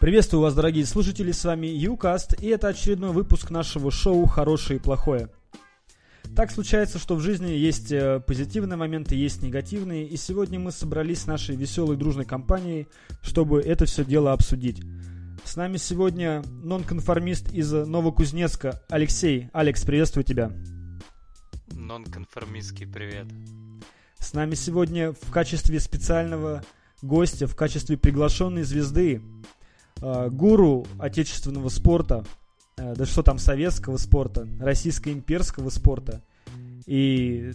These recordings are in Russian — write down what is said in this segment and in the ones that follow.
Приветствую вас, дорогие слушатели, с вами Юкаст, и это очередной выпуск нашего шоу «Хорошее и плохое». Так случается, что в жизни есть э, позитивные моменты, есть негативные, и сегодня мы собрались с нашей веселой дружной компанией, чтобы это все дело обсудить. С нами сегодня нонконформист из Новокузнецка Алексей. Алекс, приветствую тебя. Нонконформистский привет. С нами сегодня в качестве специального гостя, в качестве приглашенной звезды, э, гуру отечественного спорта, э, да что там, советского спорта, российско-имперского спорта и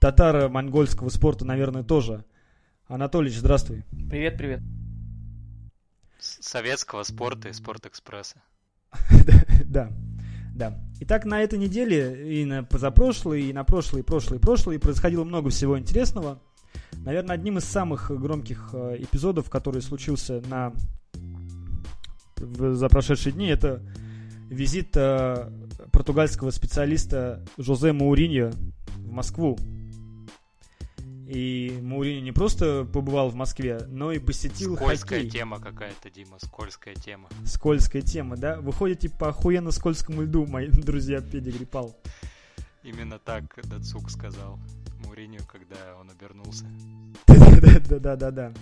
татаро-монгольского спорта, наверное, тоже. Анатолич, здравствуй. Привет, привет. Советского спорта и спортэкспресса. Да, да. Итак, на этой неделе и на позапрошлой, и на прошлой, и прошлой, и прошлой происходило много всего интересного. Наверное, одним из самых громких э, эпизодов, который случился на за прошедшие дни, это визит э, португальского специалиста Жозе Мауриньо в Москву. И Мауриньо не просто побывал в Москве, но и посетил Скользкая хоккей. тема какая-то, Дима, скользкая тема. Скользкая тема, да? Вы ходите по охуенно скользкому льду, мои друзья Педигрипал. Именно так Дацюк сказал Моуриньо, когда он обернулся. Да-да-да-да-да.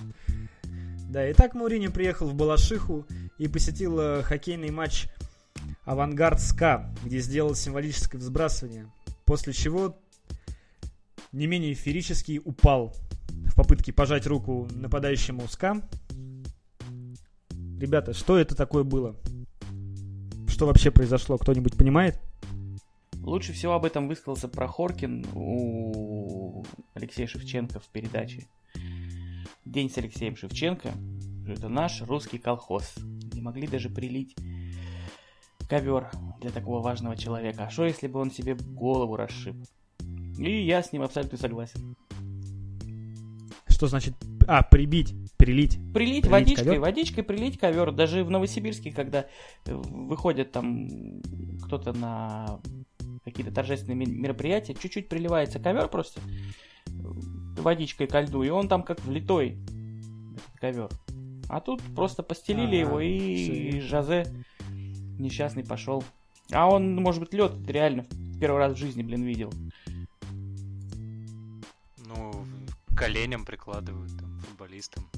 Да, итак, Моуриньо приехал в Балашиху и посетил э, хоккейный матч Авангард СКА, где сделал символическое взбрасывание, после чего не менее феерически упал в попытке пожать руку нападающему СКА. Ребята, что это такое было? Что вообще произошло? Кто-нибудь понимает? Лучше всего об этом высказался Прохоркин у Алексея Шевченко в передаче «День с Алексеем Шевченко». Это наш русский колхоз. Могли даже прилить ковер для такого важного человека. А что, если бы он себе голову расшиб? И я с ним абсолютно согласен. Что значит... А, прибить, прилить. Прилить, Прилить водичкой, ковер? водичкой прилить ковер. Даже в Новосибирске, когда э, выходит там кто-то на какие-то торжественные мероприятия, чуть-чуть приливается ковер просто э, водичкой ко льду, и он там как влитой, этот ковер. А тут просто постелили Ага, его, и всё. Жозе несчастный пошел. А он, может быть, лед реально первый раз в жизни, блин, видел. Ну, коленям прикладывают там футболистам.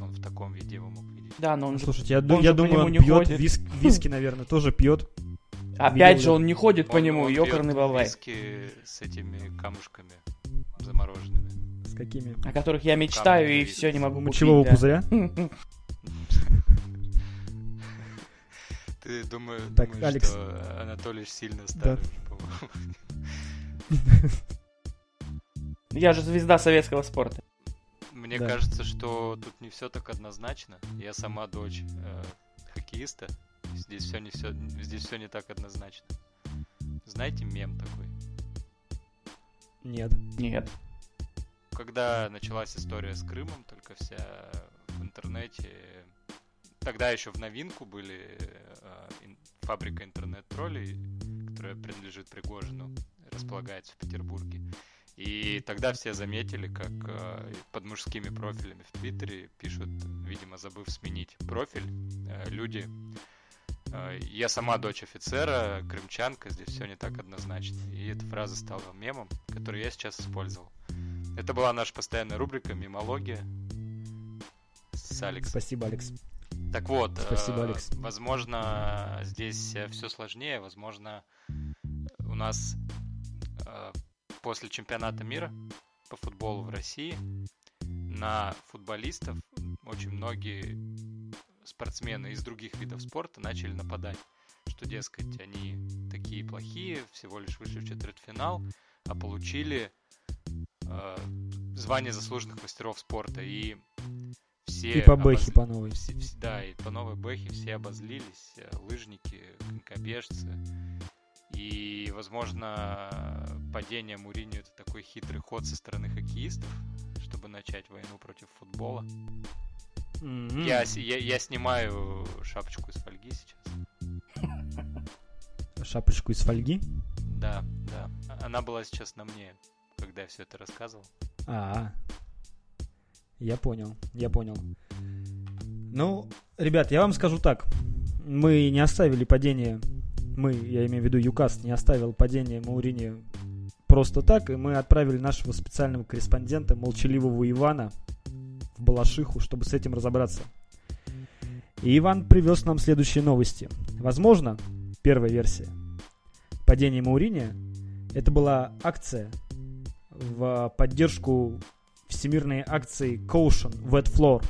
Он в таком виде его мог видеть. Да, но он же... Слушайте, я, он же я по думаю, он пьет ходит. виск- виски, наверное, тоже пьет. Опять видел же, он не ходит по нему, он ёкарный бабай. виски с этими камушками замороженными. С какими? О которых я мечтаю и видит. все не могу купить. Мочевого да. пузыря? Ты думаю, Так, думаешь, Алекс. что Анатолий сильно старый, по-моему. Я же звезда советского спорта. Мне Да. кажется, что тут не все так однозначно. Я сама дочь э, хоккеиста. Здесь все не все, здесь все не так однозначно. Знаете мем такой? Нет. Нет. Когда началась история с Крымом, только вся в интернете. Тогда еще в новинку были э, ин- фабрика интернет-троллей, которая принадлежит Пригожину, располагается в Петербурге. И тогда все заметили, как э, под мужскими профилями в Твиттере пишут, видимо, забыв сменить профиль, э, люди. э, Я сама дочь офицера, крымчанка, здесь все не так однозначно. И эта фраза стала мемом, который я сейчас использовал. Это была наша постоянная рубрика «Мемология» с Алексом. Спасибо, Алекс. Так вот, Спасибо, э, Алекс. возможно, здесь все сложнее. Возможно, у нас э, после чемпионата мира по футболу в России на футболистов очень многие спортсмены из других видов спорта начали нападать. Что, дескать, они такие плохие, всего лишь вышли в четвертьфинал, а получили э, звание заслуженных мастеров спорта. И все И по обоз- по новой. все- все- да, и по новой бэхе все обозлились, э, лыжники, конькобежцы. И, возможно, падение Мурини это такой хитрый ход со стороны хоккеистов, чтобы начать войну против футбола. М-м. Я, я, я снимаю шапочку из фольги сейчас. Шапочку из фольги. Да, да. Она была сейчас на мне, когда я все это рассказывал. А, я понял, я понял. Ну, ребят, я вам скажу так. Мы не оставили падение, мы, я имею в виду ЮКАС, не оставил падение Маурини просто так, и мы отправили нашего специального корреспондента, молчаливого Ивана, в Балашиху, чтобы с этим разобраться. И Иван привез нам следующие новости. Возможно, первая версия, падение Маурини, это была акция в поддержку всемирной акции Caution Wet Floor,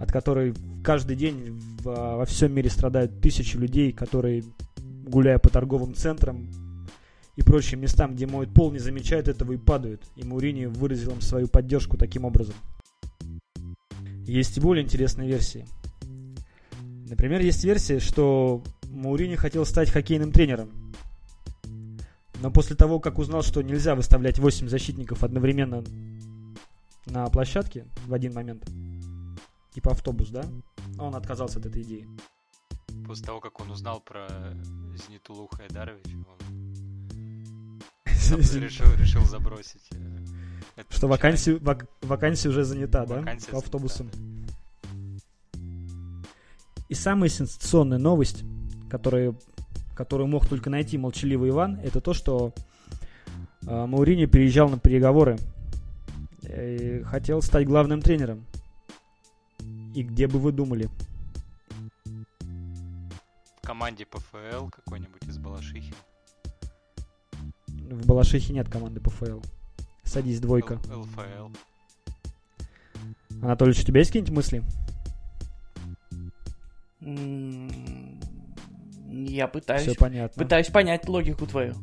от которой каждый день во всем мире страдают тысячи людей, которые, гуляя по торговым центрам и прочим местам, где моют пол, не замечают этого и падают. И Маурини выразил им свою поддержку таким образом. Есть и более интересные версии. Например, есть версия, что Маурини хотел стать хоккейным тренером. Но после того, как узнал, что нельзя выставлять 8 защитников одновременно на площадке в один момент, типа автобус, да, он отказался от этой идеи. После того, как он узнал про Зенитулу Хайдаровича, он решил, решил забросить. э, Что вакансия, вак, вакансия уже занята, вакансия да? По автобусам. И самая сенсационная новость, которая, которую мог только найти молчаливый Иван, это то, что э, Маурини переезжал на переговоры и хотел стать главным тренером. И где бы вы думали? В команде ПФЛ какой-нибудь из Балашихи. В Балашихе нет команды ПФЛ. Садись, двойка. Л- ЛФЛ. Анатолий, у тебя есть какие-нибудь мысли? Я пытаюсь, Все понятно. пытаюсь понять логику твою.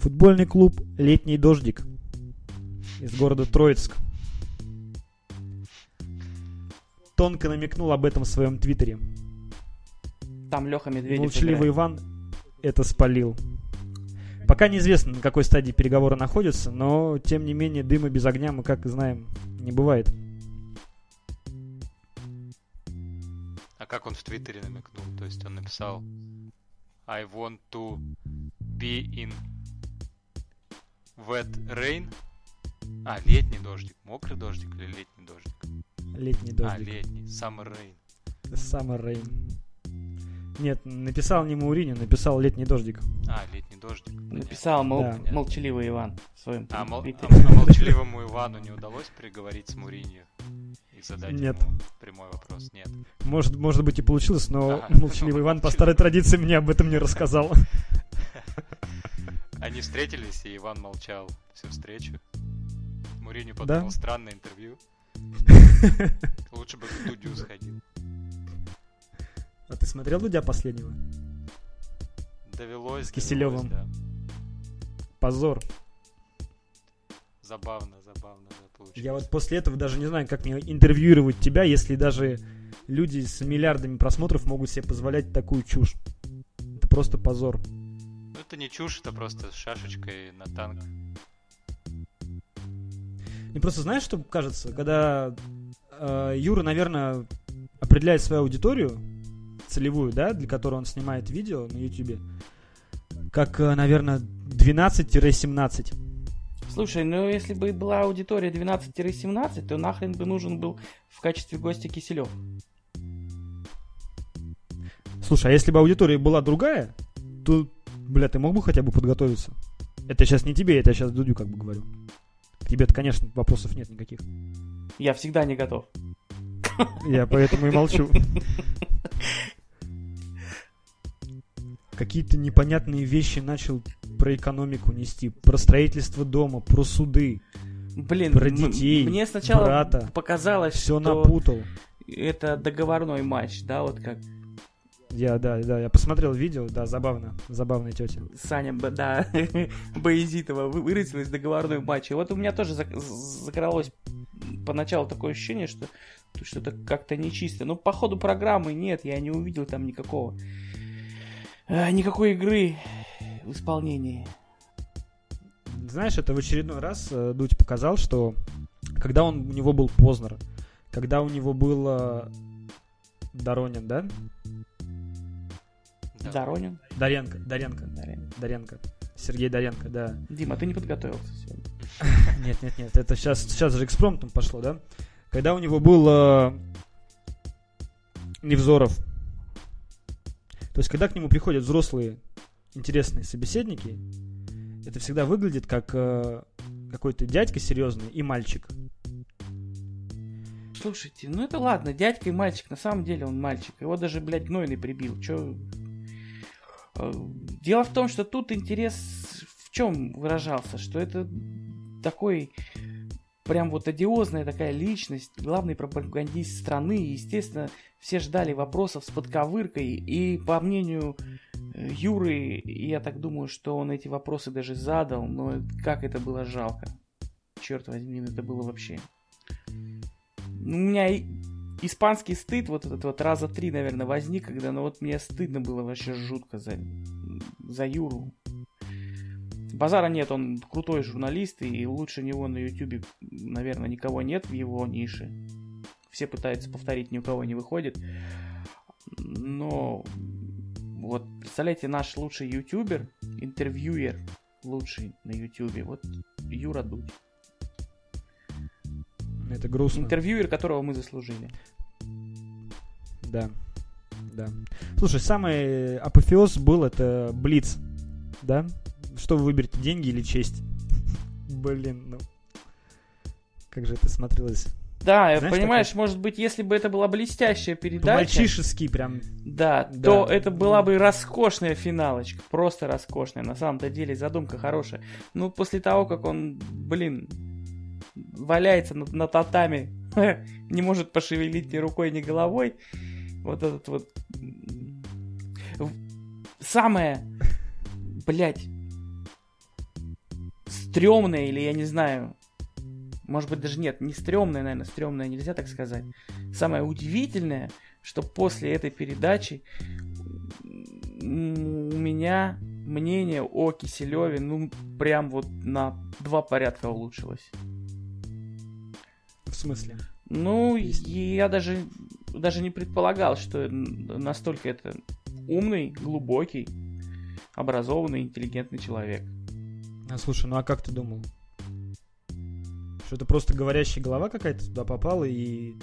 Футбольный клуб «Летний дождик» из города Троицк тонко намекнул об этом в своем твиттере. Там Леха Медведев Молчаливый Иван это спалил. Пока неизвестно, на какой стадии переговоры находятся, но, тем не менее, дыма без огня мы, как знаем, не бывает. Как он в Твиттере намекнул? То есть он написал I want to be in wet rain. А, летний дождик. Мокрый дождик или летний дождик? Летний дождик. А, летний. Summer rain. Summer rain. Нет, написал не Мауриню, написал летний дождик. А, летний дождик. Написал мол... да. молчаливый Иван в своем а, мол... а молчаливому Ивану не удалось переговорить с Мауринью и задать Нет. ему прямой вопрос? Нет. Может, может быть и получилось, но а, молчаливый Иван по старой традиции мне об этом не рассказал. Они встретились, и Иван молчал всю встречу. Муриню подумал, Да? странное интервью. Лучше бы к Дудю сходил. А ты смотрел Дудя последнего? Довелось. С Киселевым. довелось, да. Позор. Забавно, забавно, да, получилось. Я вот после этого даже не знаю, как мне интервьюировать тебя, если даже люди с миллиардами просмотров могут себе позволять такую чушь. Это просто позор. Ну, это не чушь, это просто с шашечкой на танк. Мне просто знаешь, что кажется, когда э, Юра, наверное, определяет свою аудиторию целевую, да, для которой он снимает видео на YouTube, как, э, наверное, 12-17. Слушай, ну если бы была аудитория 12-17, то нахрен бы нужен был в качестве гостя Киселев. Слушай, а если бы аудитория была другая, то, бля, ты мог бы хотя бы подготовиться? Это сейчас не тебе, это я сейчас Дудю как бы говорю. К тебе-то, конечно, вопросов нет никаких. Я всегда не готов. Я поэтому и молчу. Какие-то непонятные вещи начал про экономику нести, про строительство дома, про суды, Блин, про детей, мне сначала брата. показалось, Все что напутал. это договорной матч, да, вот как Я, да, да, я посмотрел видео, да, забавно, забавная тетя. Саня, да, Боязитова вы- выразилась договорной матч. И вот у меня тоже зак- закралось поначалу такое ощущение, что что-то как-то нечисто. Но по ходу программы нет, я не увидел там никакого э, никакой игры в исполнении. Знаешь, это в очередной раз э, Дудь показал, что когда он, у него был Познер, когда у него был э, Доронин, да? Доронин. Даренко, Даренко, Доронин. Даренко. Сергей Даренко, да. Дима, ты не подготовился сегодня. Нет, нет, нет, это сейчас, сейчас же экспромтом пошло, да? когда у него был э, Невзоров. То есть, когда к нему приходят взрослые интересные собеседники, это всегда выглядит как э, какой-то дядька серьезный и мальчик. Слушайте, ну это ладно, дядька и мальчик, на самом деле он мальчик. Его даже, блядь, гнойный прибил. Чё? Э, Дело в том, что тут интерес в чем выражался, что это такой прям вот одиозная такая личность, главный пропагандист страны, и, естественно, все ждали вопросов с подковыркой, и по мнению Юры, я так думаю, что он эти вопросы даже задал, но как это было жалко. Черт возьми, это было вообще... Ну, У меня испанский стыд вот этот вот раза три, наверное, возник, когда, ну вот мне стыдно было вообще жутко за, за Юру. Базара нет, он крутой журналист, и лучше него на Ютубе, наверное, никого нет в его нише. Все пытаются повторить, ни у кого не выходит. Но вот, представляете, наш лучший ютубер, интервьюер лучший на ютубе, вот Юра Дудь. Это грустно. Интервьюер, которого мы заслужили. Да. Да. Слушай, самый апофеоз был это Блиц. Да? Что вы выберете, деньги или честь? Блин, ну. Как же это смотрелось? Да, Знаешь, понимаешь, такой- может быть, если бы это была блестящая передача, По-мальчишески прям. да, Да. то это была бы роскошная финалочка, просто роскошная. На самом-то деле задумка хорошая. Ну, после того, как он, блин, валяется на, на татами, не может пошевелить ни рукой, ни головой, вот этот вот... Самое, блядь, стрёмное, или я не знаю, может быть, даже нет, не стрёмное, наверное, стрёмное нельзя так сказать. Самое удивительное, что после этой передачи у меня мнение о Киселеве, ну, прям вот на два порядка улучшилось. В смысле? Ну, я даже, даже не предполагал, что настолько это умный, глубокий, образованный, интеллигентный человек. А, слушай, ну а как ты думал? Что это просто говорящая голова какая-то туда попала и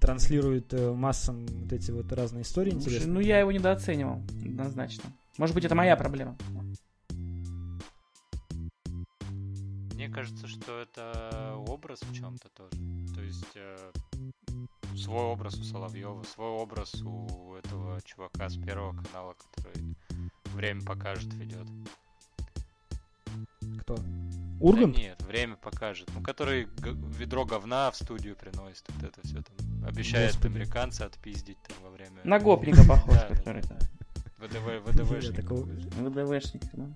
транслирует э, массам вот эти вот разные истории Слушай, интересные? ну, я его недооценивал, однозначно. Может быть, это моя проблема. Мне кажется, что это образ в чем-то тоже. То есть э, свой образ у Соловьева, свой образ у этого чувака с первого канала, который время покажет ведет. Кто? Ургант? Да нет, время покажет. Ну, который г- ведро говна в студию приносит, вот это все там. Обещает Господи. американца отпиздить там во время... На гопника похож, который, да. ВДВ, Я ВДВшник. такого- ВДВшник, ну.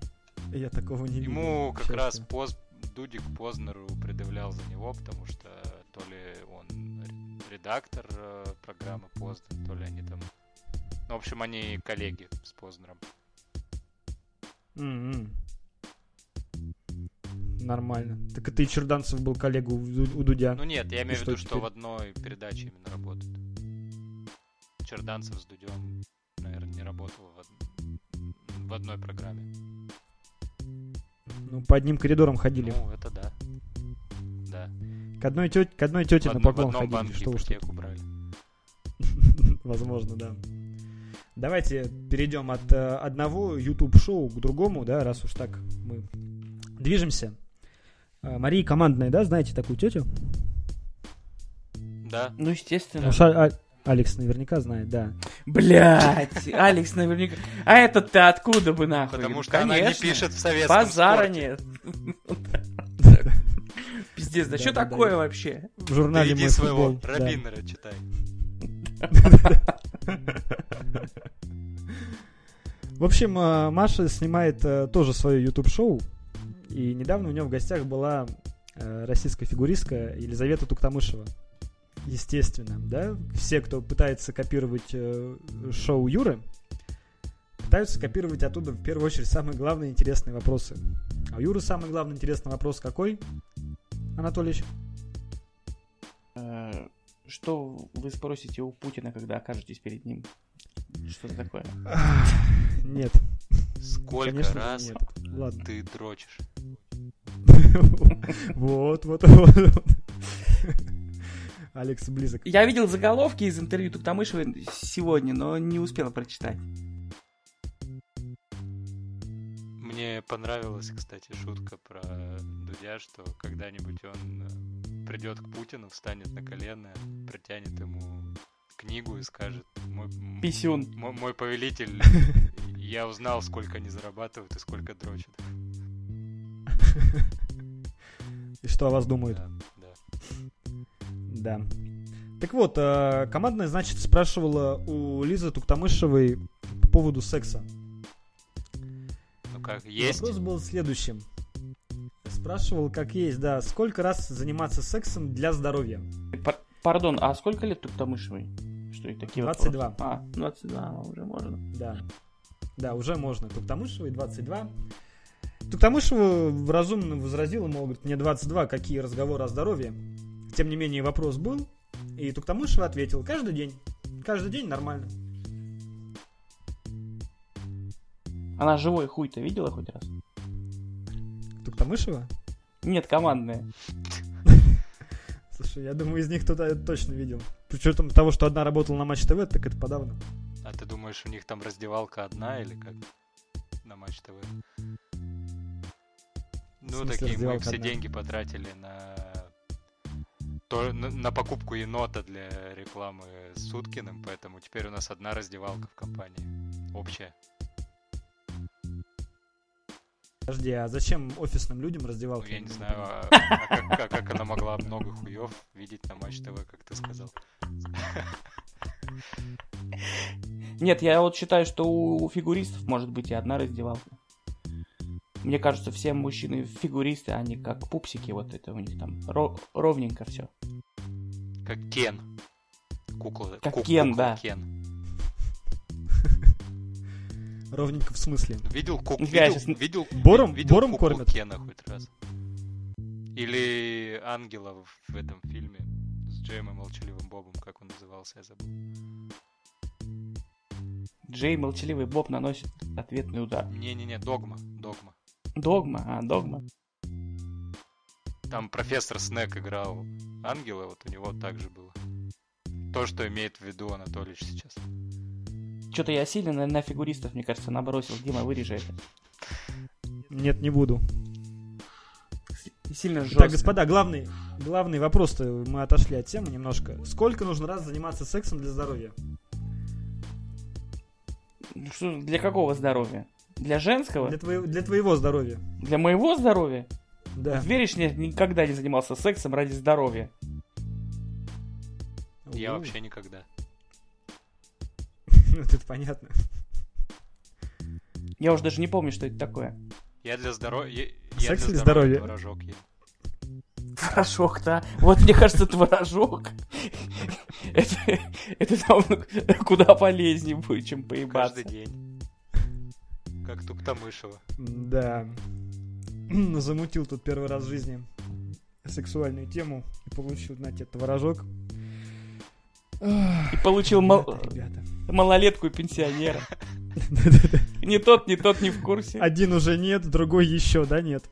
Я такого не видел. Ему как раз. Поз... Дудик Познеру предъявлял за него, потому что то ли он ре- редактор э, программы Познер, то ли они там... Ну, в общем, они коллеги с Познером. М-м. Нормально. Так это и Черданцев был коллега у, Ду- у Дудя. Ну нет, я имею в что виду, что теперь? в одной передаче именно работают. Черданцев с Дудем, наверное, не работал в, од- в одной программе. Ну, по одним коридорам ходили. Ну, это да. Да. К одной тете, к одной тете в, на в поклон ходили. Что уж тут. брали. Возможно, да. Давайте перейдем от э, одного YouTube-шоу к другому, да, раз уж так мы движемся. Э, Мария Командная, да, знаете такую тетю? Да. Ну, естественно. Ну, Ша- А- Алекс наверняка знает, да. Блять, Алекс наверняка. А этот ты откуда бы нахуй? Потому что она не конечно. пишет в советском Базара спорте. нет. Пиздец, да что такое вообще? В журнале иди «Мой своего футбол», да. Рабинера читай. В общем, э, Маша снимает э, тоже свое YouTube-шоу. И недавно у нее в гостях была э, российская фигуристка Елизавета Туктамышева. Естественно, да? Все, кто пытается копировать э, шоу Юры, пытаются копировать оттуда в первую очередь самые главные интересные вопросы. А у Юры самый главный интересный вопрос какой, Анатольевич? Э, Что вы спросите у Путина, когда окажетесь перед ним? Что это такое? Нет, Сколько конечно раз нет. Ладно. ты дрочишь? Вот, вот, вот. Алекс близок. Я видел заголовки из интервью Туктамышевой сегодня, но не успел прочитать. Мне понравилась, кстати, шутка про Дудя, что когда-нибудь он э, придет к Путину, встанет на колено, протянет ему книгу и скажет, мой, Писюн. мой, мой повелитель, я узнал, сколько они зарабатывают и сколько дрочат. И что о вас думают? Да, да. Да. Так вот, э, командная, значит, спрашивала у Лизы Туктамышевой по поводу секса. Ну как, есть? Вопрос был следующим. Спрашивал, как есть, да, сколько раз заниматься сексом для здоровья? Пар- Пардон, а сколько лет Туктамышевой? Что и такие 22. вопросы? А, 22, уже можно. Да. Да, уже можно. Туктамышевой 22. Туктамышева разумно возразила, мол, говорит, мне 22, какие разговоры о здоровье. Тем не менее, вопрос был, и Туктамышева ответил, каждый день. Каждый день нормально. Она живой хуй-то видела хоть раз? Туктамышева? Нет, командная. Слушай, я думаю, из них кто-то точно видел. С учетом того, что одна работала на Матч ТВ, так это подавно. Думаешь, у них там раздевалка одна или как? На Матч ТВ? Ну, такие мы все одна? деньги потратили на... То, на, на покупку енота для рекламы с Уткиным, поэтому теперь у нас одна раздевалка в компании. Общая. Подожди, а зачем офисным людям Ну, раздевалка? я не знаю, а, а как, как- как она могла много хуев видеть на Матч ТВ, как ты сказал. Нет, я вот считаю, что у, у фигуристов может быть и одна раздевалка. Мне кажется, все мужчины фигуристы, они как пупсики, вот это у них там ро- ровненько все. Как Кен. Кукла. Как ку- Кен, кукла да. Кен. Ровненько в смысле. Видел кук... Я видел, щас- видел, Бором- видел бором кормят? Кена хоть раз? Или ангела в, в этом фильме с Джейм и Молчаливым Бобом, как он назывался, я забыл. Джей молчаливый Боб наносит ответный удар. Не-не-не, Догма, Догма. Догма, а, догма. Там профессор Снег играл ангела, вот у него так же было. То, что имеет в виду Анатолич сейчас. Что-то я сильно на, на фигуристов, мне кажется, набросил. Дима, вырежи это. Нет, не буду. Сильно жестко. Так, господа, главный, главный вопрос-то мы отошли от темы немножко. Сколько нужно раз заниматься сексом для здоровья? Что, для какого здоровья? Для женского? Для, твоего, для твоего здоровья. Для моего здоровья? Да. Веришь, я никогда не занимался сексом ради здоровья. Я О, вообще никогда. Ну, это понятно. Я уже даже не помню, что это такое. Я для здоровья... Секс или для здоровье? творожок ем. Творожок-то. Вот мне кажется, творожок. Это, это там куда полезнее будет, чем поебаться. Каждый день. Как Туктамышева. Да. Замутил тут первый раз в жизни сексуальную тему и получил, знаете, творожок. И получил мал- Ребята. малолетку и пенсионера. Ни тот, ни тот не в курсе. Один уже нет, другой еще, да, нет.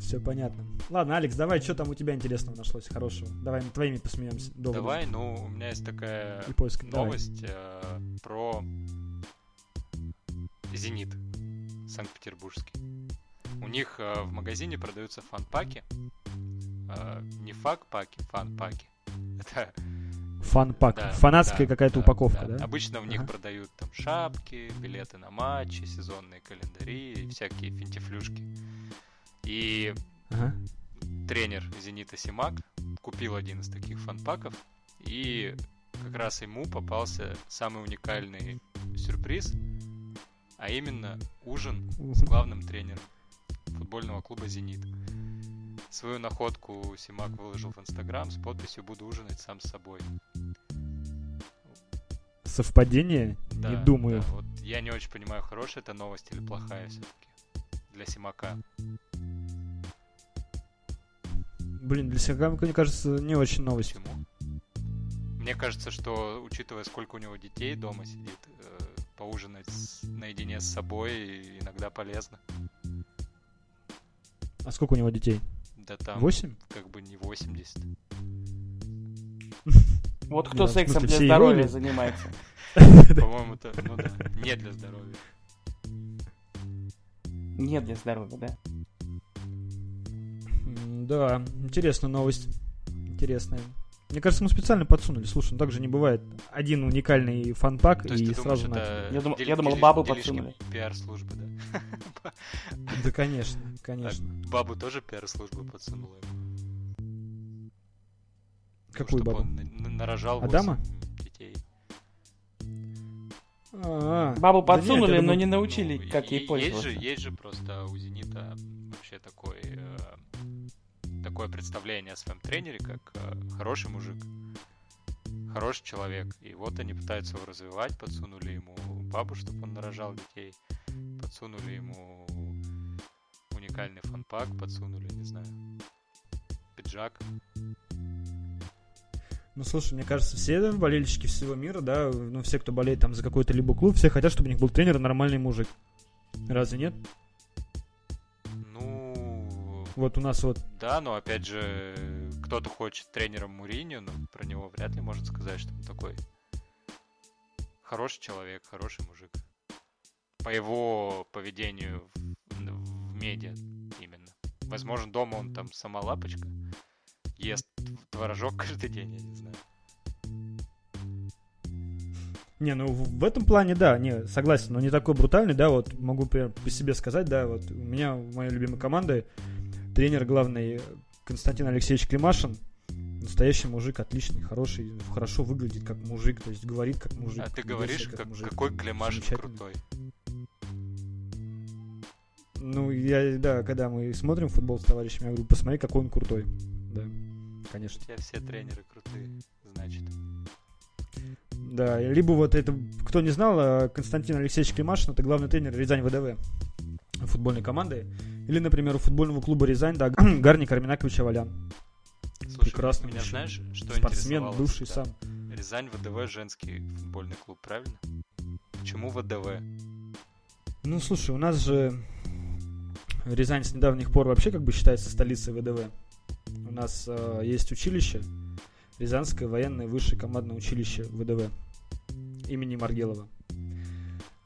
Все понятно. Ладно, Алекс, давай, что там у тебя интересного нашлось хорошего? Давай мы твоими посмеемся. Долго Давай, ну, у меня есть такая И поиск. Новость э, про Зенит Санкт-Петербургский. У них э, в магазине продаются фан-паки. Э, не фак-паки, фан-паки. Это Фан-пак. да, Фанатская да, какая-то да, упаковка, да? Обычно в них Ага. продают там шапки, билеты на матчи, сезонные календари и всякие финтифлюшки. И Ага. тренер Зенита Симак купил один из таких фанпаков, и как раз ему попался самый уникальный сюрприз, а именно ужин с главным тренером футбольного клуба «Зенит». Свою находку Симак выложил в Инстаграм с подписью «Буду ужинать сам с собой». Совпадение? Да, Не думаю. да, вот я не очень понимаю, хорошая это новость или плохая все-таки для Симака. Блин, для себя, мне кажется, не очень новость. Почему? Мне кажется, что, учитывая, сколько у него детей дома сидит, э, поужинать наедине с собой иногда полезно. А сколько у него детей? Да там Восемь? как бы не 80. Вот кто Да, в сексом смысле, для здоровья роли? занимается. По-моему, это, ну да, не для здоровья. Нет для здоровья, да. Да, интересная новость. Интересная. Мне кажется, мы специально подсунули. Слушай, ну так же не бывает. Один уникальный фанпак То есть и ты думаешь, сразу на... это Я думал- дел- я думал, делиш- бабу подсунули. пиар-службы, да? Да, конечно, конечно. Бабу тоже пиар-служба подсунула ему. Какую бабу? нарожал Адама? 8 детей. А, Бабу да нет, подсунули, но думаю, не научили, Ну, как ей Есть пользоваться. же, есть же просто у Зенита вообще такой, такое представление о своем тренере, как э, хороший мужик, хороший человек. И вот они пытаются его развивать, подсунули ему бабу, чтобы он нарожал детей, подсунули ему уникальный фанпак, подсунули, не знаю, пиджак. Ну, слушай, мне кажется, все болельщики всего мира, да, ну, все, кто болеет там за какой-то либо клуб, все хотят, чтобы у них был тренер нормальный мужик. Разве нет? Вот у нас вот Да, но опять же, кто-то хочет тренером Муриню, но про него вряд ли может сказать, что он такой хороший человек, хороший мужик. По его поведению в, в медиа именно. Возможно, дома он там сама лапочка, ест творожок каждый день, я не знаю. Не, ну в этом плане, да, не, согласен, но не такой брутальный, да, вот могу прям по себе сказать, да, вот у меня, у моей любимой команды, тренер главный Константин Алексеевич Климашин, настоящий мужик, отличный, хороший, хорошо выглядит как мужик, то есть говорит как мужик. А ты говоришь, себя как, мужик. какой Климашин крутой. Ну, я, да, когда мы смотрим футбол с товарищами, я говорю, посмотри, какой он крутой. Да, конечно. У тебя все тренеры крутые, значит. Да, либо вот это, кто не знал, а, Константин Алексеевич Климашин, это главный тренер Рязань ВДВ футбольной команды. Или, например, у футбольного клуба Рязань, да, Гарни Карминакович Авалян. Слушай, Прекрасный меня мужчина. знаешь, что Спортсмен, бывший всегда? сам. Рязань ВДВ женский футбольный клуб, правильно? Почему ВДВ? Ну, слушай, у нас же Рязань с недавних пор вообще как бы считается столицей ВДВ. У нас э, есть училище, Рязанское военное высшее командное училище ВДВ имени Маргелова.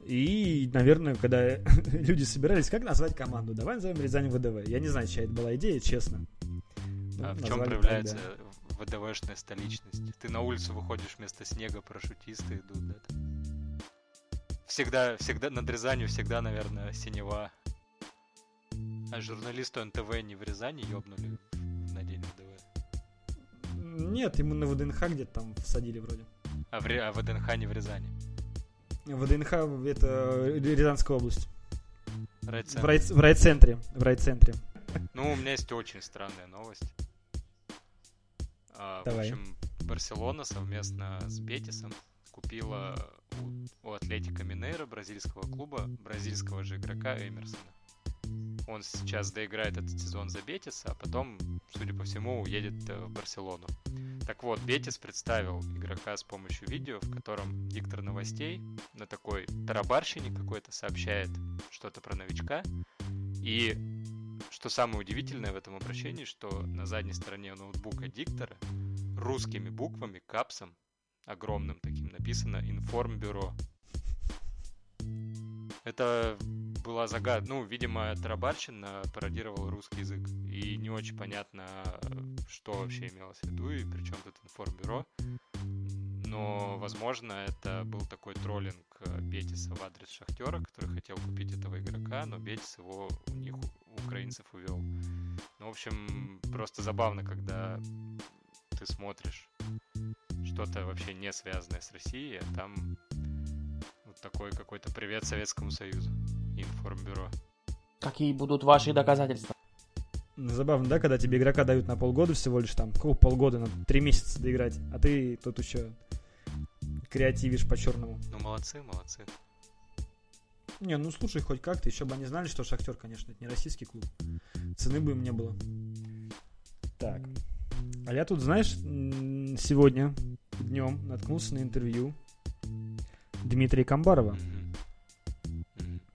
И, наверное, когда люди собирались, как назвать команду? Давай назовем Рязань ВДВ. Я не знаю, чья это была идея, честно. А в чем проявляется так, ВДВшная столичность? Ты на улицу выходишь вместо снега, парашютисты идут, да? Всегда, всегда, над Рязанью всегда, наверное, синева. А журналисту НТВ не в Рязани ёбнули в- на день ВДВ. Нет, ему на ВДНХ где-то там всадили вроде. А, в, а ВДНХ не в Рязани. ВДНХ это Рязанская область. В, Райцентр. рай- в райцентре. В райцентре. Ну, у меня есть очень странная новость. А, в Давай. общем, Барселона совместно с Бетисом купила у, у Атлетика Минейра, бразильского клуба, бразильского же игрока Эмерсона. Он сейчас доиграет этот сезон за Бетис, а потом, судя по всему, уедет э, в Барселону. Так вот, Бетис представил игрока с помощью видео, в котором диктор новостей на такой тарабарщине какой-то сообщает что-то про новичка. И что самое удивительное в этом обращении, что на задней стороне ноутбука диктора русскими буквами, капсом, огромным таким написано «Информбюро». Это была загад... Ну, видимо, Тарабарщин э, пародировал русский язык. И не очень понятно, что вообще имелось в виду и при чем тут информбюро. Но, возможно, это был такой троллинг э, Бетиса в адрес Шахтера, который хотел купить этого игрока, но Бетис его у них, у украинцев, увел. Ну, в общем, просто забавно, когда ты смотришь что-то вообще не связанное с Россией, а там вот такой какой-то привет Советскому Союзу, информбюро. Какие будут ваши доказательства? Забавно, да, когда тебе игрока дают на полгода всего лишь там, какого полгода, на три месяца доиграть, а ты тут еще креативишь по-черному. Ну, молодцы, молодцы. Не, ну слушай, хоть как-то, еще бы они знали, что Шахтер, конечно, это не российский клуб. Цены бы им не было. Так. А я тут, знаешь, сегодня днем наткнулся на интервью Дмитрия Камбарова. Мгм.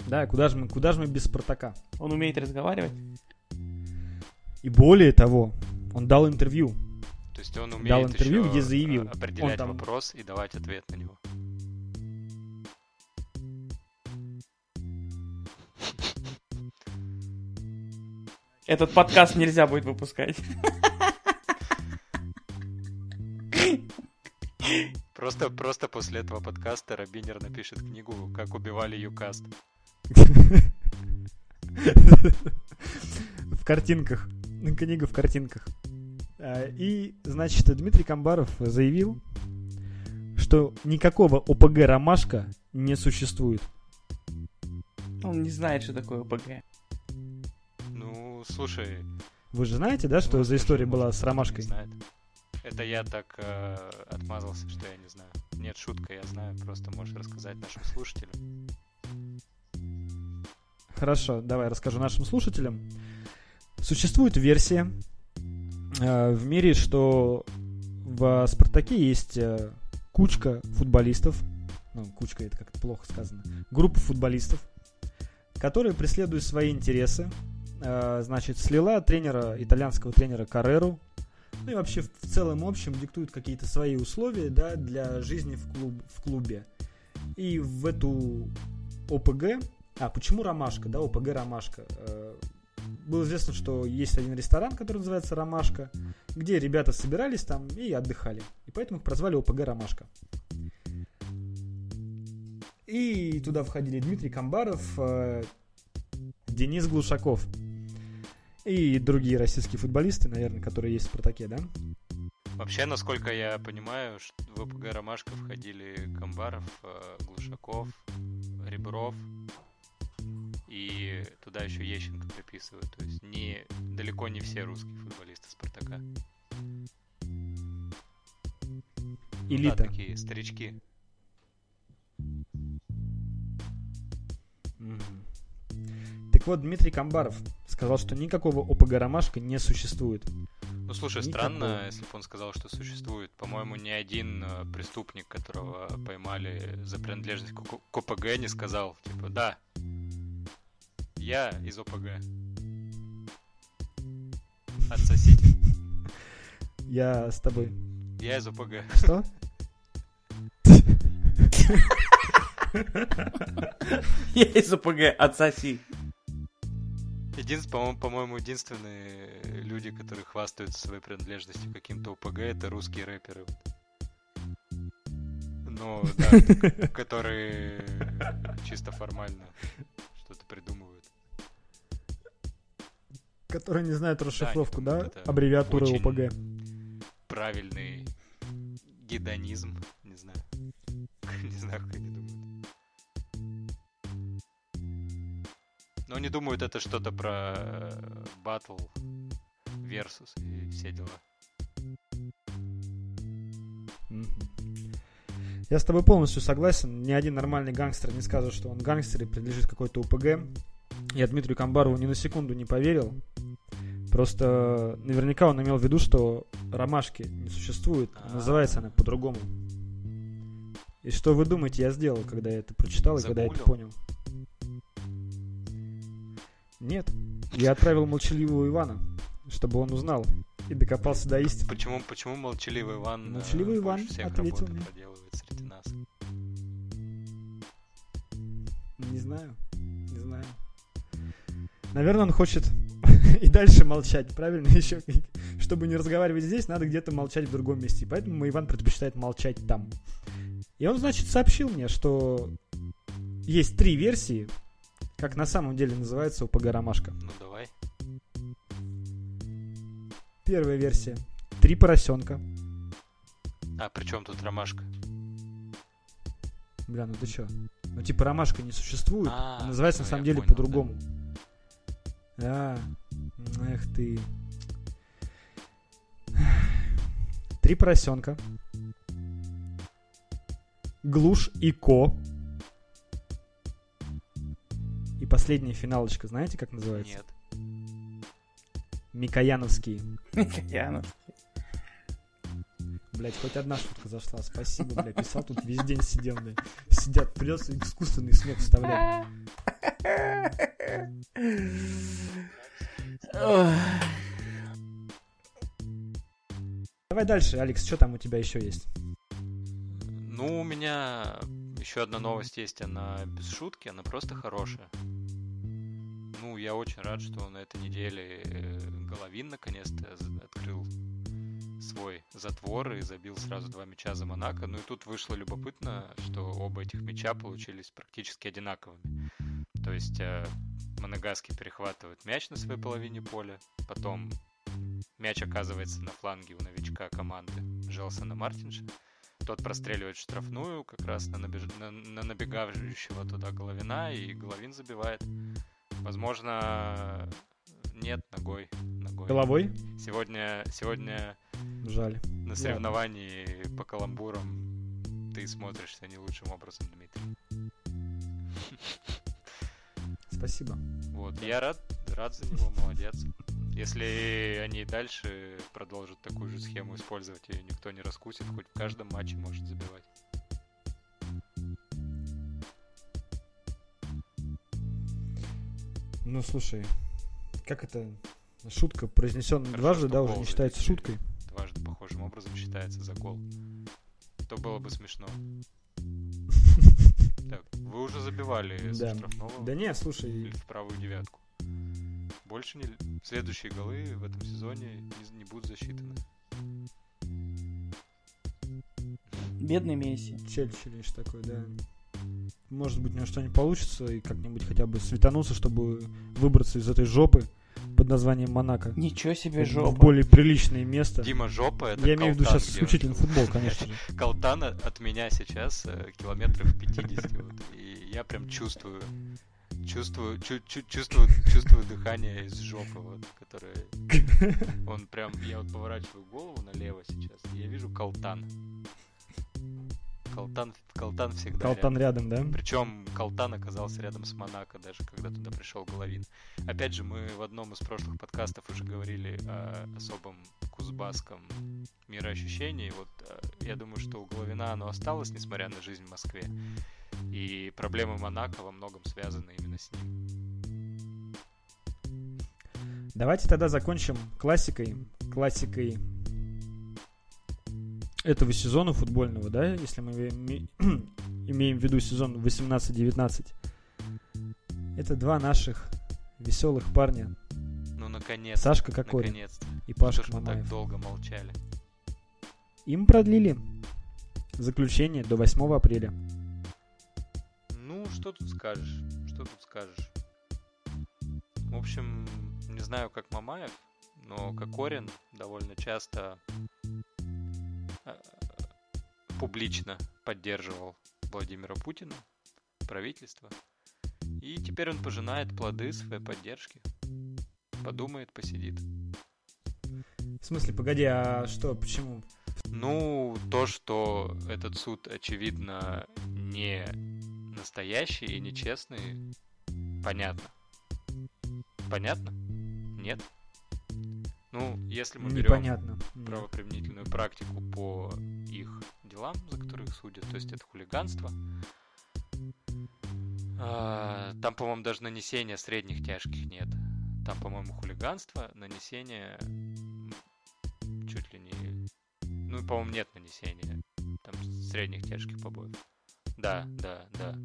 Да, куда же мы, куда же мы без Спартака? Он умеет разговаривать? И более того, он дал интервью. То есть он умеет Дал интервью, еще, где заявил, определять он там- вопрос и давать ответ на него. Этот подкаст нельзя будет выпускать. Просто, просто после этого подкаста Робинер напишет книгу «Как убивали Юкаст». В картинках. Книга в картинках. А, И, значит, Дмитрий Камбаров заявил, что никакого ОПГ «Ромашка» не существует. Он не знает, что такое ОПГ. Ну, слушай... Вы же знаете, да, что ну, за история может, была с «Ромашкой»? знает. Это я так э, отмазался, что я не знаю. Нет, шутка, я знаю. Просто можешь рассказать нашим слушателям. Хорошо, давай расскажу нашим слушателям. Существует версия э, в мире, что в Спартаке есть э, кучка футболистов, ну, кучка это как-то плохо сказано, группа футболистов, которые преследуют свои интересы. Э, значит, слила тренера, итальянского тренера Карреру, ну и вообще в в целом общем диктуют какие-то свои условия да, для жизни в, клуб, в клубе. И в эту ОПГ а, почему Ромашка, да, ОПГ Ромашка? Э, Было известно, что есть один ресторан, который называется Ромашка, где ребята собирались там и отдыхали. И поэтому их прозвали ОПГ Ромашка. И туда входили Дмитрий Камбаров, э, Денис Глушаков и другие российские футболисты, наверное, которые есть в Спартаке, да? Вообще, насколько я понимаю, в ОПГ «Ромашка» входили Камбаров, э, Глушаков, Ребров, и туда еще Ещенко приписывают. То есть не, далеко не все русские футболисты «Спартака». Элита. Да, такие старички. Так вот, Дмитрий Камбаров сказал, что никакого ОПГ Ромашка не существует. Ну, слушай, Никакого. странно, если бы он сказал, что существует. По-моему, ни один э, преступник, которого поймали за принадлежность к ОПГ, не сказал, типа, да, я из ОПГ. Отсосите. Я с тобой. Я из ОПГ. Что? Я из ОПГ, отсоси. Единственное, по-моему, по-моему, единственные люди, которые хвастаются своей принадлежностью к каким-то ОПГ, это русские рэперы. Ну, да, которые чисто формально что-то придумывают. Которые не знают расшифровку, Да, да? очень ОПГ. Правильный гедонизм, не знаю. Не знаю, как они думают. Но они думают, это что-то про батл, версус и все дела. Я с тобой полностью согласен. Ни один нормальный гангстер не скажет, что он гангстер и принадлежит какой-то ОПГ. Я Дмитрию Камбарову ни на секунду не поверил. Просто наверняка он имел в виду, что ромашки не существует. а. Называется она по-другому. И что вы думаете, я сделал, когда я это прочитал и когда я это Загуглил? понял? Нет. Я отправил молчаливого Ивана, чтобы он узнал и докопался до истины. Почему, почему молчаливый Иван, э, Молчаливый Иван всех ответил мне. среди нас? Не знаю. Наверное, он хочет и дальше молчать, правильно? Еще, чтобы не разговаривать здесь, надо где-то молчать в другом месте. Поэтому Иван предпочитает молчать там. И он, значит, сообщил мне, что есть три версии, как на самом деле называется ОПГ «Ромашка». Ну давай. Первая версия. Три поросенка. А при чем тут ромашка? Бля, ну ты чё? Ну типа ромашка не существует, А, называется на ну, самом деле по-другому. А, эх ты. Три поросенка. Глуш и Ко. И последняя финалочка, знаете, как называется? Нет. Микояновские. Яна. Блять, хоть одна шутка зашла. Спасибо, бля. Писал тут весь день сидел, бля. Сидят, придется искусственный смех вставлять. Давай дальше, Алекс, что там у тебя еще есть? Ну, у меня еще одна новость есть, она без шутки, она просто хорошая. Ну, я очень рад, что на этой неделе э, Головин наконец-то открыл свой затвор и забил сразу два мяча за Монако. Ну и тут вышло любопытно, что оба этих мяча получились практически одинаковыми. То есть э, Моногаски перехватывает мяч на своей половине поля, потом мяч оказывается на фланге у новичка команды Желсона Мартинша. Тот простреливает штрафную как раз на, набеж... на, на набегающего туда Головина, и Головин забивает. Возможно, нет, ногой. ногой. Головой? Сегодня, сегодня Жаль. на соревновании по каламбурам ты смотришься не лучшим образом, Дмитрий. Спасибо. Вот, я рад, рад за него, молодец. Если они дальше продолжат такую же схему использовать, и никто не раскусит, хоть в каждом матче может забивать. Ну, слушай, как это... Шутка, произнесенная дважды, да, уже не считается шуткой. Дважды похожим образом считается за гол. То было бы смешно. Так, вы уже забивали Да. штрафного Да не, слушай, или в правую девятку. Больше не... Следующие голы в этом сезоне не, не будут засчитаны. Бедный Месси. Челси лишь такой, да. Может быть, у него что-нибудь получится и как-нибудь хотя бы светануться, чтобы выбраться из этой жопы под названием Монако. Ничего себе В жопа. более приличное место. Дима, жопа это Я имею в виду сейчас исключительно футбол, конечно же. Калтан от меня сейчас э, километров 50. вот, и я прям чувствую, чувствую, чу- чу- чувствую, чувствую дыхание из жопы, вот, которое... Он прям, я вот поворачиваю голову налево сейчас, и я вижу Калтан. Калтан, Калтан всегда Калтан рядом, да? Причем Калтан оказался рядом с Монако, даже когда туда пришел Головин. Опять же, мы в одном из прошлых подкастов уже говорили о особом кузбасском мироощущении. Вот э, я думаю, что у Головина оно осталось, несмотря на жизнь в Москве. И проблемы Монако во многом связаны именно с ним. Давайте тогда закончим классикой. Классикой этого сезона футбольного, да, если мы име- имеем в виду сезон 18-19. Это два наших веселых парня. Ну, наконец-то. Сашка Кокорин Наконец-то. и Что ж мы Мамаев. так долго молчали? Им продлили заключение до 8 апреля. Ну, что тут скажешь? Что тут скажешь? В общем, не знаю, как Мамаев, но Кокорин довольно часто публично поддерживал Владимира Путина, правительство. И теперь он пожинает плоды своей поддержки. Подумает, посидит. В смысле, погоди, а что, почему? Ну, то, что этот суд, очевидно, не настоящий и нечестный, понятно. Понятно? Нет? Ну, если мы берем Непонятно. Правоприменительную практику по их делам, за которые их судят, то есть это хулиганство, а, там, по-моему, даже нанесения средних тяжких нет. Там, по-моему, хулиганство, нанесение чуть ли не... Ну, по-моему, нет нанесения там средних тяжких побоев. Да, да, да.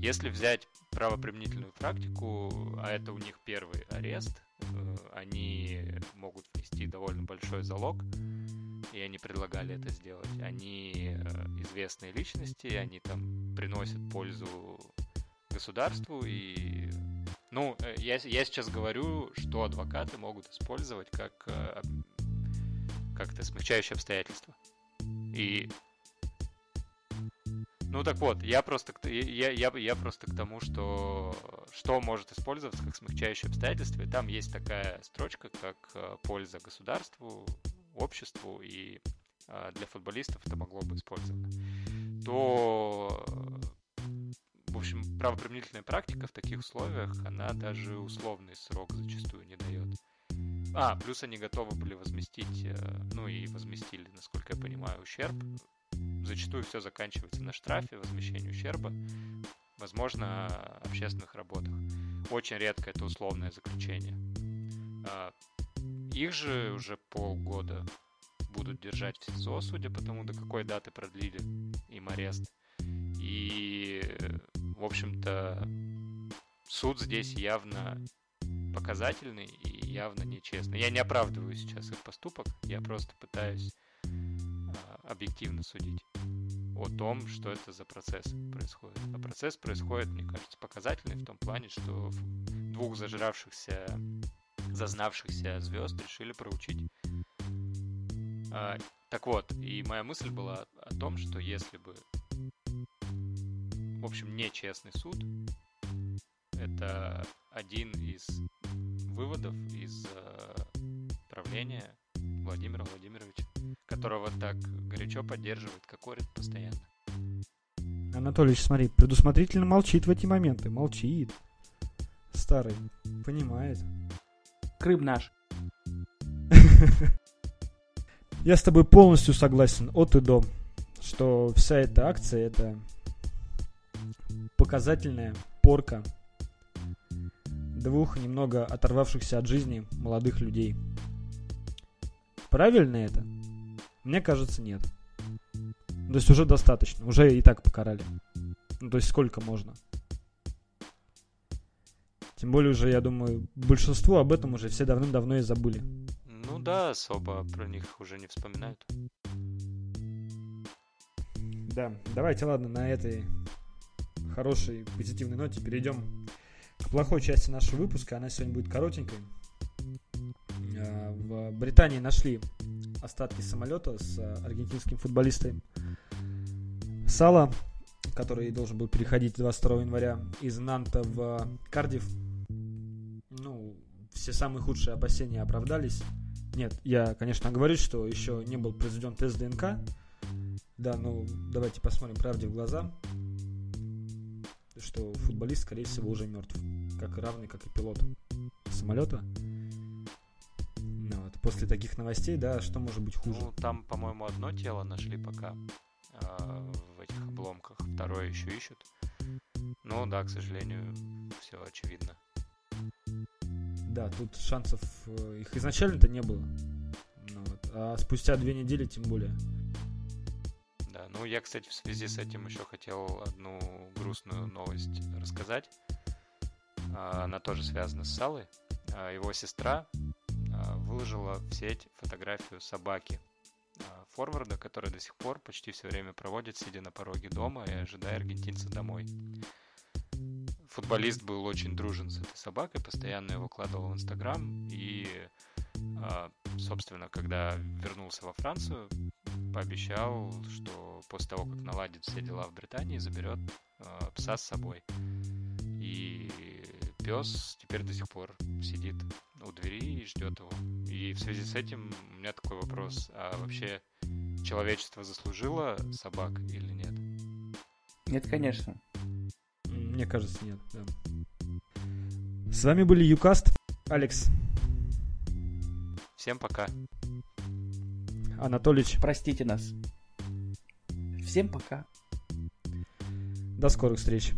Если взять правоприменительную практику, а это у них первый арест, они могут внести довольно большой залог, и они предлагали это сделать. Они э, известные личности, они там приносят пользу государству и ну э, я, я сейчас говорю что адвокаты могут использовать как э, как-то смягчающее обстоятельство и ну так вот я просто я, я, я просто к тому что что может использоваться как смягчающее обстоятельство и там есть такая строчка как э, польза государству обществу и э, для футболистов это могло бы использоваться то в общем, правоприменительная практика в таких условиях, она даже условный срок зачастую не дает. А, плюс они готовы были возместить, э, ну и возместили, насколько я понимаю, ущерб. Зачастую все заканчивается на штрафе, возмещении ущерба, возможно, общественных работах. Очень редко это условное заключение. А, Их же уже полгода будут держать в СИЗО, судя по тому, до какой даты продлили им арест. И, в общем-то, суд здесь явно показательный и явно нечестный. Я не оправдываю сейчас их поступок, я просто пытаюсь объективно судить о том, что это за процесс происходит. А процесс происходит, мне кажется, показательный в том плане, что двух зажравшихся, зазнавшихся звезд решили проучить. А, так вот, и моя мысль была о том, что если бы, в общем, нечестный суд, это один из выводов из э, правления Владимира Владимировича, которого так горячо поддерживает Кокорин постоянно. Анатолий, смотри, предусмотрительно молчит в эти моменты. Молчит. Старый. Понимает. Крым наш. Я с тобой полностью согласен от и до, что вся эта акция это показательная порка двух немного оторвавшихся от жизни молодых людей. Правильно это? Мне кажется, нет. То есть уже достаточно, уже и так покарали. Ну, то есть сколько можно. Тем более уже, я думаю, большинство об этом уже все давным-давно и забыли. Ну да, особо про них уже не вспоминают. Да, давайте, ладно, на этой хорошей позитивной ноте перейдем к плохой части нашего выпуска. Она сегодня будет коротенькой. А, в Британии нашли остатки самолета с аргентинским футболистом Сала, который должен был переходить 22 января из Нанта в Кардив. Ну, все самые худшие опасения оправдались. Нет, я, конечно, говорю, что еще не был произведен тест ДНК. Да, ну, давайте посмотрим правде в глаза что футболист, скорее всего, уже мертв. Как равный, как и пилот самолета. После таких новостей, да, что может быть хуже? Ну, там, по-моему, одно тело нашли пока э, в этих обломках, второе еще ищут. Ну да, к сожалению, все очевидно. Да, тут шансов э, их изначально-то не было. Ну, вот. А спустя две недели тем более. Ну, я, кстати, в связи с этим еще хотел одну грустную новость рассказать. А, она тоже связана с Салой. А, его сестра выложила в сеть фотографию собаки форварда, который до сих пор почти все время проводит, сидя на пороге дома и ожидая аргентинца домой. Футболист был очень дружен с этой собакой, постоянно его выкладывал в Инстаграм и собственно, когда вернулся во Францию, пообещал, что после того, как наладит все дела в Британии, заберет э, пса с собой. И пес теперь до сих пор сидит у двери и ждет его. И в связи с этим у меня такой вопрос. А вообще человечество заслужило собак или нет? Нет, конечно. Мне кажется, нет, да. С вами были Юкаст. Алекс. Всем пока. Анатолич. Простите нас. Всем пока. До скорых встреч.